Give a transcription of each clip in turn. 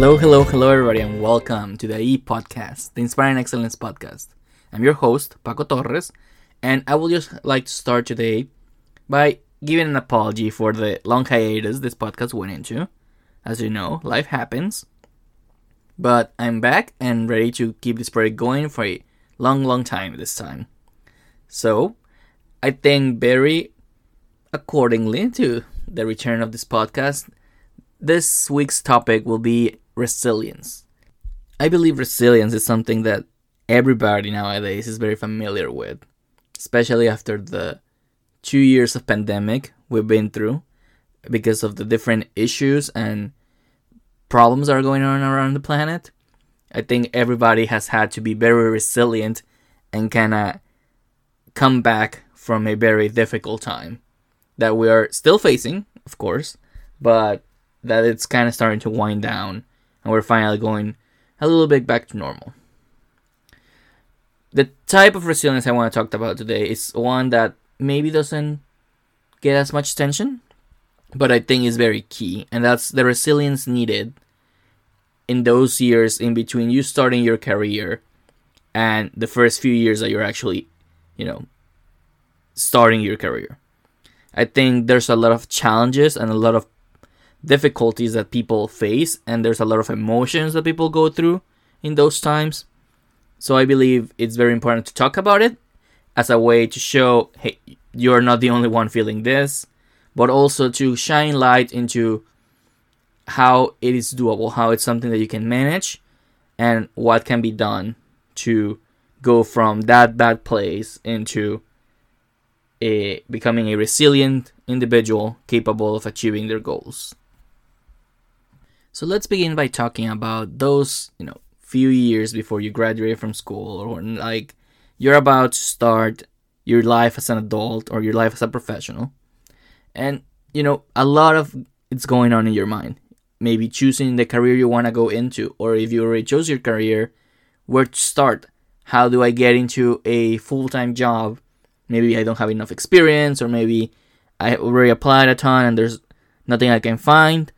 Hello, hello, hello, everybody, and welcome to the E Podcast, the Inspiring Excellence Podcast. I'm your host, Paco Torres, and I would just like to start today by giving an apology for the long hiatus this podcast went into. As you know, life happens, but I'm back and ready to keep this project going for a long, long time this time. So, I think very accordingly to the return of this podcast, this week's topic will be resilience. I believe resilience is something that everybody nowadays is very familiar with, especially after the two years of pandemic we've been through because of the different issues and problems that are going on around the planet. I think everybody has had to be very resilient and kind of come back from a very difficult time that we are still facing, of course, but that it's kind of starting to wind down and we're finally going a little bit back to normal. The type of resilience I want to talk about today is one that maybe doesn't get as much attention, but I think is very key, and that's the resilience needed in those years in between you starting your career and the first few years that you're actually, you know, starting your career. I think there's a lot of challenges and a lot of difficulties that people face, and there's a lot of emotions that people go through in those times. So I believe it's very important to talk about it as a way to show, hey, you're not the only one feeling this, but also to shine light into how it is doable, how it's something that you can manage, and what can be done to go from that bad place into a becoming a resilient individual capable of achieving their goals. So let's begin by talking about those, you know, few years before you graduate from school or like you're about to start your life as an adult or your life as a professional. And you know, a lot of it's going on in your mind. Maybe choosing the career you want to go into or if you already chose your career, where to start? How do I get into a full-time job? Maybe I don't have enough experience or maybe I already applied a ton and there's nothing I can find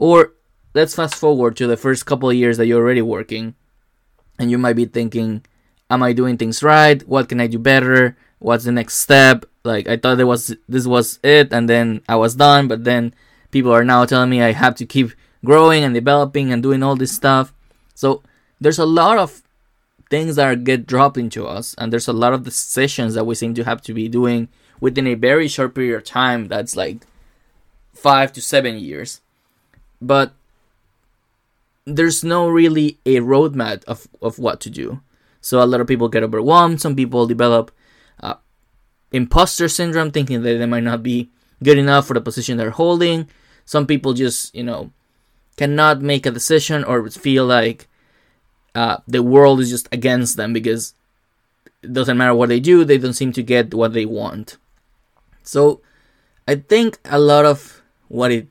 or let's fast forward to the first couple of years that you're already working, and you might be thinking, Am I doing things right? What can I do better? What's the next step? Like I thought it was this was it and then I was done, but then people are now telling me I have to keep growing and developing and doing all this stuff. So there's a lot of things that are, get dropped into us and there's a lot of decisions that we seem to have to be doing within a very short period of time that's like five to seven years but there's no really a roadmap of, of what to do. So a lot of people get overwhelmed. Some people develop uh, imposter syndrome, thinking that they might not be good enough for the position they're holding. Some people just, you know, cannot make a decision or feel like uh, the world is just against them because it doesn't matter what they do, they don't seem to get what they want. So I think a lot of what it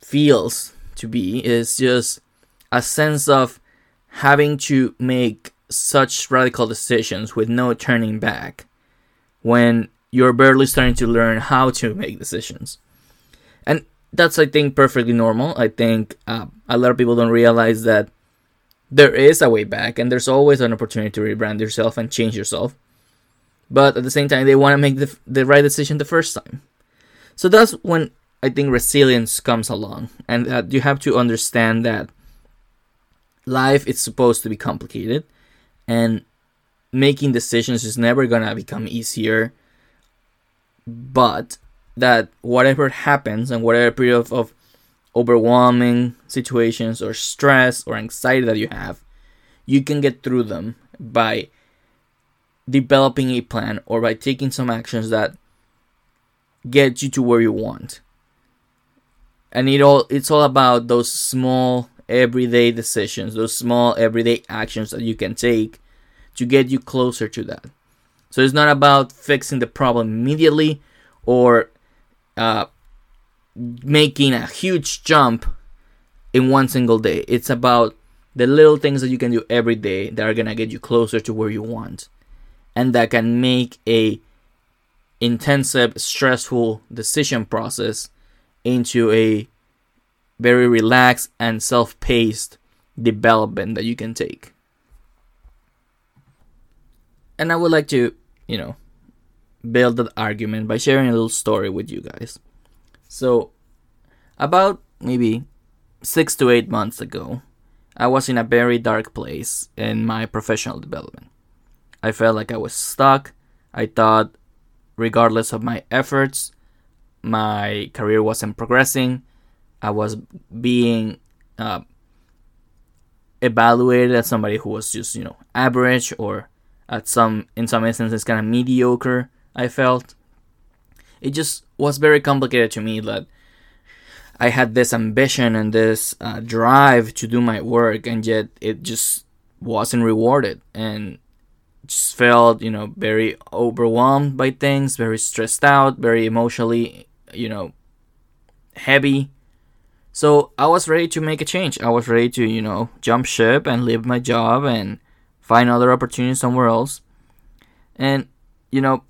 feels to be is just a sense of having to make such radical decisions with no turning back when you're barely starting to learn how to make decisions. And that's, I think, perfectly normal. I think uh, a lot of people don't realize that there is a way back and there's always an opportunity to rebrand yourself and change yourself. But at the same time, they want to make the, the right decision the first time. So that's when I think resilience comes along, and that you have to understand that life is supposed to be complicated, and making decisions is never gonna become easier. But that whatever happens and whatever period of, of overwhelming situations or stress or anxiety that you have, you can get through them by developing a plan or by taking some actions that get you to where you want and it all it's all about those small everyday decisions those small everyday actions that you can take to get you closer to that. So it's not about fixing the problem immediately or uh, making a huge jump in one single day. It's about the little things that you can do every day that are gonna get you closer to where you want and that can make a intensive stressful decision process into a very relaxed and self-paced development that you can take. And I would like to, you know, build that argument by sharing a little story with you guys. So, about maybe six to eight months ago, I was in a very dark place in my professional development. I felt like I was stuck. I thought, regardless of my efforts, my career wasn't progressing. I was being uh, evaluated as somebody who was just, you know, average or at some, in some instances, kind of mediocre. I felt it just was very complicated to me that I had this ambition and this uh, drive to do my work, and yet it just wasn't rewarded, and just felt you know very overwhelmed by things, very stressed out, very emotionally you know heavy. So I was ready to make a change. I was ready to you know jump ship and leave my job and find other opportunities somewhere else. And you know,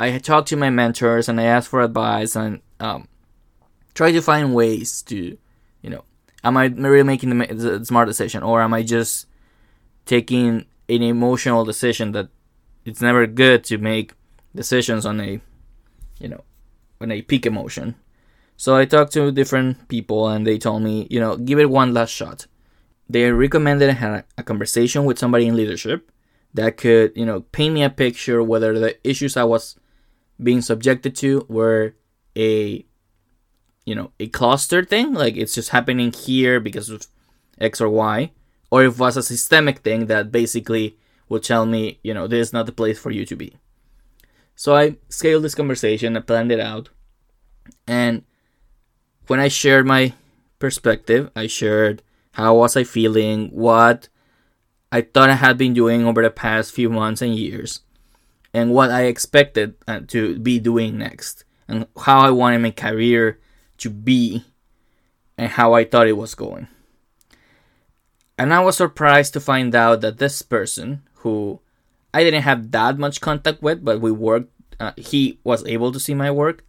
I talked to my mentors and I asked for advice and um, try to find ways to, you know, am I really making the smart decision or am I just taking an emotional decision that it's never good to make decisions on a, you know, on a peak emotion. So I talked to different people and they told me, you know, give it one last shot. They recommended I had a conversation with somebody in leadership that could, you know, paint me a picture whether the issues I was being subjected to were a you know a cluster thing like it's just happening here because of x or y or if it was a systemic thing that basically would tell me you know this is not the place for you to be so i scaled this conversation i planned it out and when i shared my perspective i shared how was i feeling what i thought i had been doing over the past few months and years and what i expected uh, to be doing next and how i wanted my career to be and how I thought it was going. And I was surprised to find out that this person, who I didn't have that much contact with, but we worked, uh, he was able to see my work,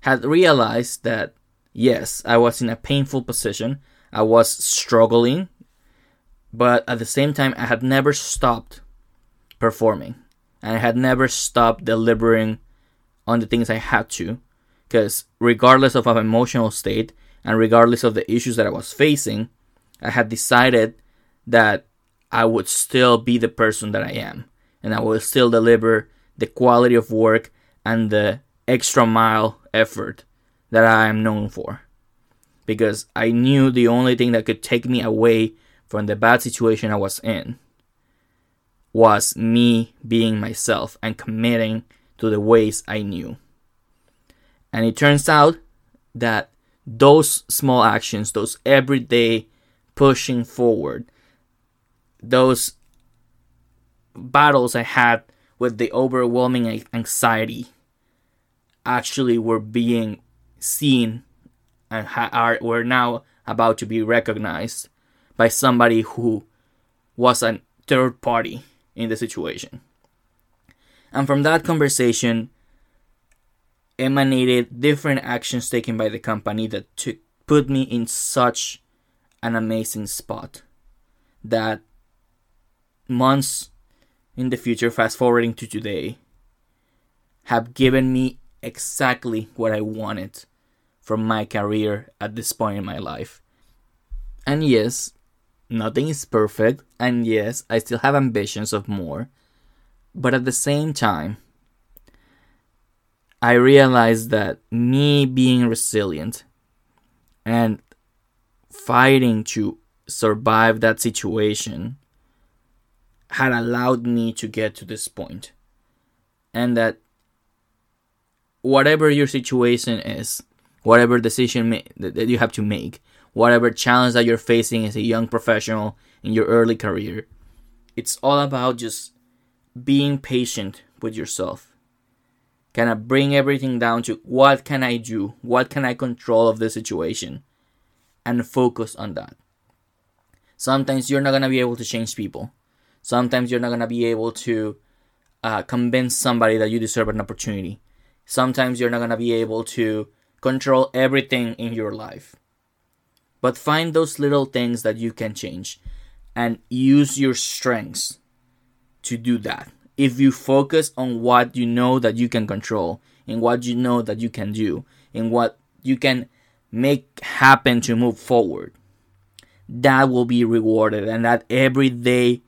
had realized that yes, I was in a painful position. I was struggling, but at the same time, I had never stopped performing. And I had never stopped delivering on the things I had to because regardless of my emotional state and regardless of the issues that I was facing, I had decided that I would still be the person that I am and I will still deliver the quality of work and the extra mile effort that I am known for. Because I knew the only thing that could take me away from the bad situation I was in was me being myself and committing to the ways I knew. And it turns out that those small actions, those everyday pushing forward, those battles I had with the overwhelming anxiety actually were being seen and ha- are were now about to be recognized by somebody who was a third party in the situation. And from that conversation, emanated different actions taken by the company that took, put me in such an amazing spot that months in the future, fast forwarding to today, have given me exactly what I wanted from my career at this point in my life. And yes, nothing is perfect, and yes, I still have ambitions of more, but at the same time, I realized that me being resilient and fighting to survive that situation had allowed me to get to this. And that whatever your situation is, whatever decision ma- that you have to make, whatever challenge that you're facing as a young professional in your early career, it's all about just being patient with yourself kind of bring everything down to what can I do? What can I control of the situation? And focus on that. Sometimes you're not going to be able to change people. Sometimes you're not going to be able to uh, convince somebody that you deserve an opportunity. Sometimes you're not going to be able to control everything in your life. But find those little things that you can change and use your strengths to do that. If you focus on what you know that you can control, in what you know that you can do, in what you can make happen to move forward, that will be rewarded. And that everyday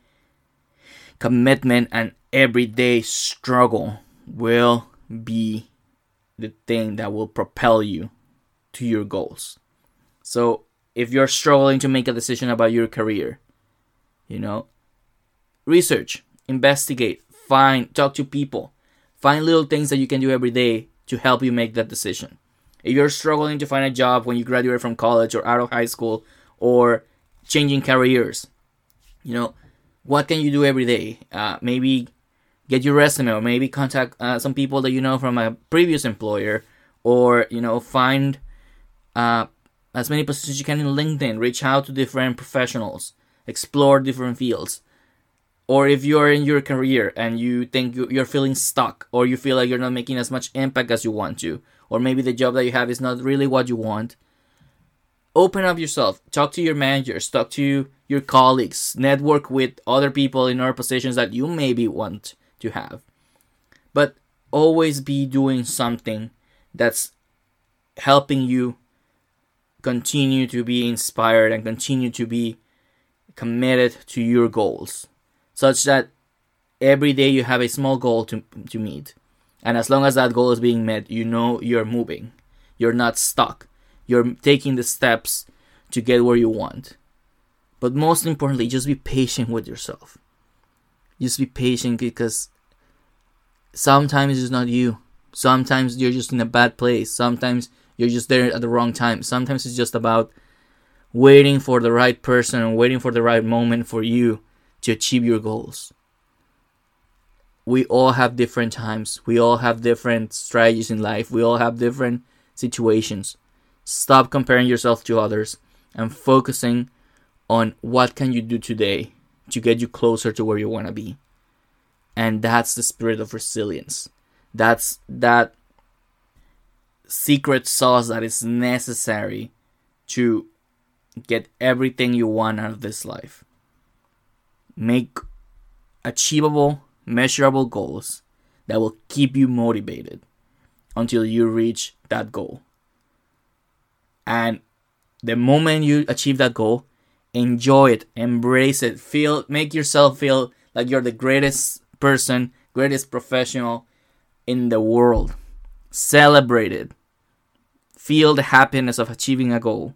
commitment and everyday struggle will be the thing that will propel you to your goals. So if you're struggling to make a decision about your career, you know, research, investigate, find, talk to people, find little things that you can do every day to help you make that decision. If you're struggling to find a job when you graduate from college or out of high school or changing careers, you know, what can you do every day? Uh, maybe get your resume or maybe contact uh, some people that you know from a previous employer or you know find uh, as many positions you can in linkedin reach out to different professionals explore different fields. Or if you're in your career and you think you're feeling stuck or you feel like you're not making as much impact as you want to or maybe the job that you have is not really what you want open up yourself. Talk to your managers. Talk to your colleagues. Network with other people in other positions that you maybe want to have. But always be doing something that's helping you continue to be inspired and continue to be committed to your goals such that every day you have a small goal to, to meet. And as long as that goal is being met you know you're moving. You're not stuck. You're taking the steps to get where you want. But most importantly just be patient with yourself just be patient because sometimes it's not you. Sometimes you're just in a bad place. Sometimes you're just there at the wrong time. Sometimes it's just about waiting for the right person and waiting for the right moment for you to achieve your goals. We all have different times. We all have different strategies in life. We all have different situations. Stop comparing yourself to others and focusing on what can you do today to get you closer to where you want to be. And that's the spirit of resilience. That's that secret sauce that is necessary to get everything you want out of this life. Make achievable, measurable goals that will keep you motivated until you reach that goal. And the moment you achieve that goal, enjoy it, embrace it, feel make yourself feel like you're the greatest person, greatest professional in the world. Celebrate it. Feel the happiness of achieving a goal.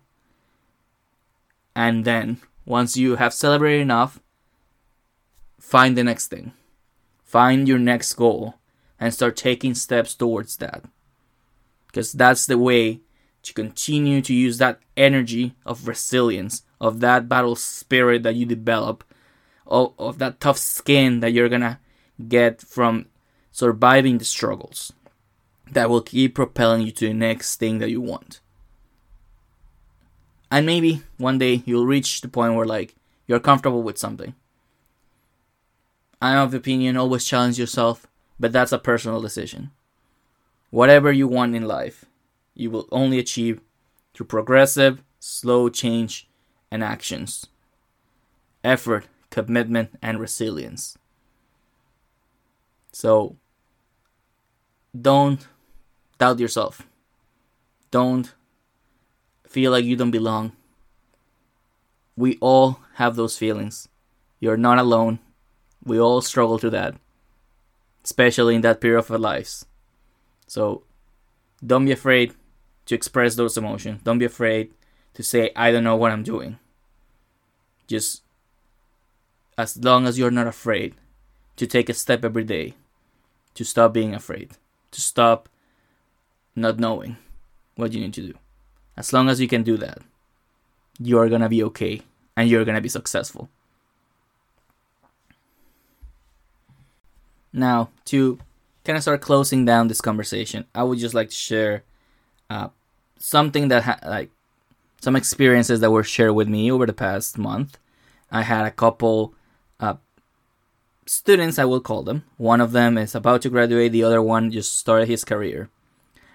And then, once you have celebrated enough, find the next thing. Find your next goal and start taking steps towards that. Because that's the way to continue to use that energy of resilience of that battle spirit that you develop, of, of that tough skin that you're gonna get from surviving the struggles that will keep propelling you to the next thing that you want. And maybe one day you'll reach the point where like you're comfortable with something. I'm of the opinion always challenge yourself, but that's a personal decision. Whatever you want in life, you will only achieve through progressive, slow change and actions, effort, commitment, and resilience. So, don't doubt yourself. Don't feel like you don't belong. We all have those feelings. You're not alone. We all struggle to that, especially in that period of our lives. So, don't be afraid to express those emotions. Don't be afraid to say, I don't know what I'm doing. Just as long as you're not afraid to take a step every day, to stop being afraid, to stop not knowing what you need to do. As long as you can do that, you're gonna be okay and you're gonna be successful. Now, to kind of start closing down this conversation, I would just like to share uh, something that ha- like some experiences that were shared with me over the past month. I had a couple uh, students, I will call them. One of them is about to graduate, the other one just started his career.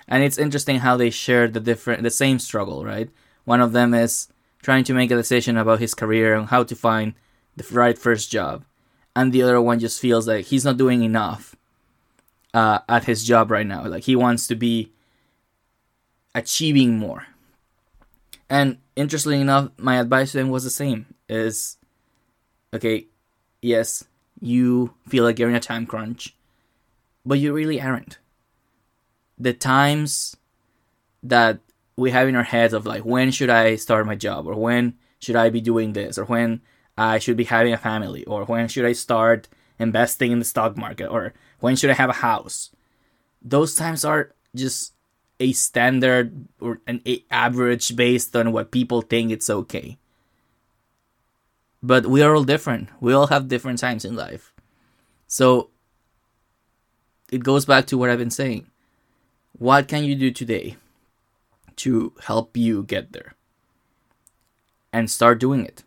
And it's interesting how they share the different, the same struggle, right? One of them is trying to make a decision about his career and how to find the right first job, and the other one just feels like he's not doing enough uh, at his job right now. Like he wants to be achieving more. And interestingly enough, my advice to him was the same: is okay, yes, you feel like you're in a time crunch, but you really aren't. The times that we have in our heads of like when should I start my job or when should I be doing this or when I should be having a family or when should I start investing in the stock market or when should I have a house. Those times are just a standard or an average based on what people think it's okay. But we are all different. We all have different times in life. So it goes back to what I've been saying. What can you do today to help you get there? And start doing it.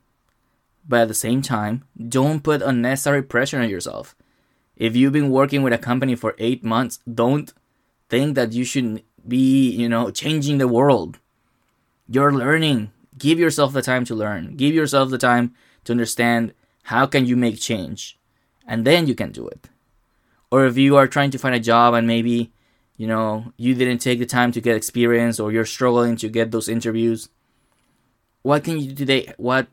But at the same time, don't put unnecessary pressure on yourself. If you've been working with a company for eight months, don't think that you should be, you know, changing the world. You're learning. Give yourself the time to learn. Give yourself the time to understand how can you make change. And then you can do it. Or if you are trying to find a job and maybe, you know, you didn't take the time to get experience or you're struggling to get those interviews, what can you do today? What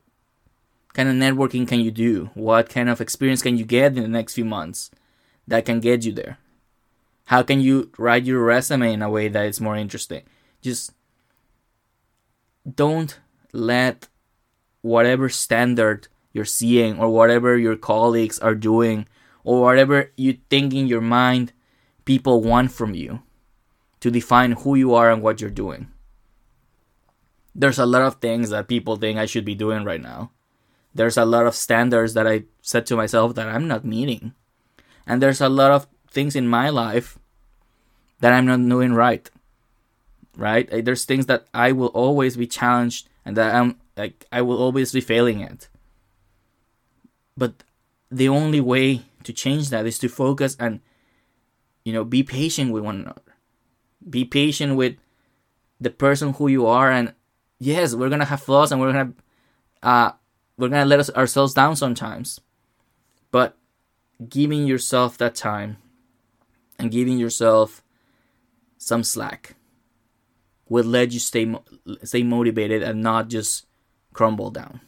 kind of networking can you do? What kind of experience can you get in the next few months that can get you there? How can you write your resume in a way that is more interesting? Just don't let whatever standard you're seeing or whatever your colleagues are doing or whatever you think in your mind people want from you to define who you are and what you're doing. There's a lot of things that people think I should be doing right now there's a lot of standards that I set to myself that I'm not meeting. And there's a lot of things in my life that I'm not doing right. Right? There's things that I will always be challenged and that I'm like I will always be failing at. But the only way to change that is to focus and you know be patient with one another. Be patient with the person who you are and yes, we're gonna have flaws and we're gonna uh we're gonna let us ourselves down sometimes but giving yourself that time and giving yourself some slack will let you stay stay motivated and not just crumble down.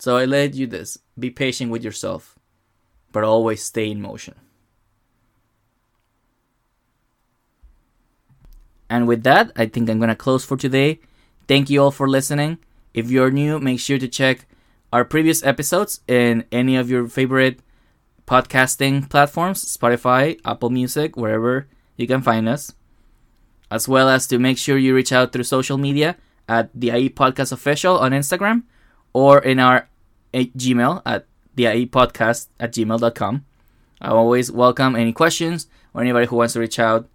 So i let you this. Be patient with yourself but always stay in motion. And with that i think i'm gonna close for today. Thank you all for listening. If you're new, make sure to check our previous episodes in any of your favorite podcasting platforms Spotify, Apple Music, wherever you can find us. As well as to make sure you reach out through social media at the IE Podcast Official on Instagram or in our eh, Gmail at the IE Podcast at gmail.com. I always welcome any questions or anybody who wants to reach out.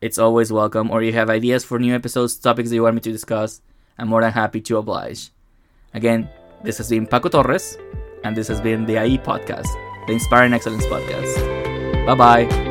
It's always welcome. Or you have ideas for new episodes, topics that you want me to discuss I'm more than happy to oblige. Again, this has been Paco Torres, and this has been the IE Podcast, the Inspiring Excellence Podcast. Bye bye.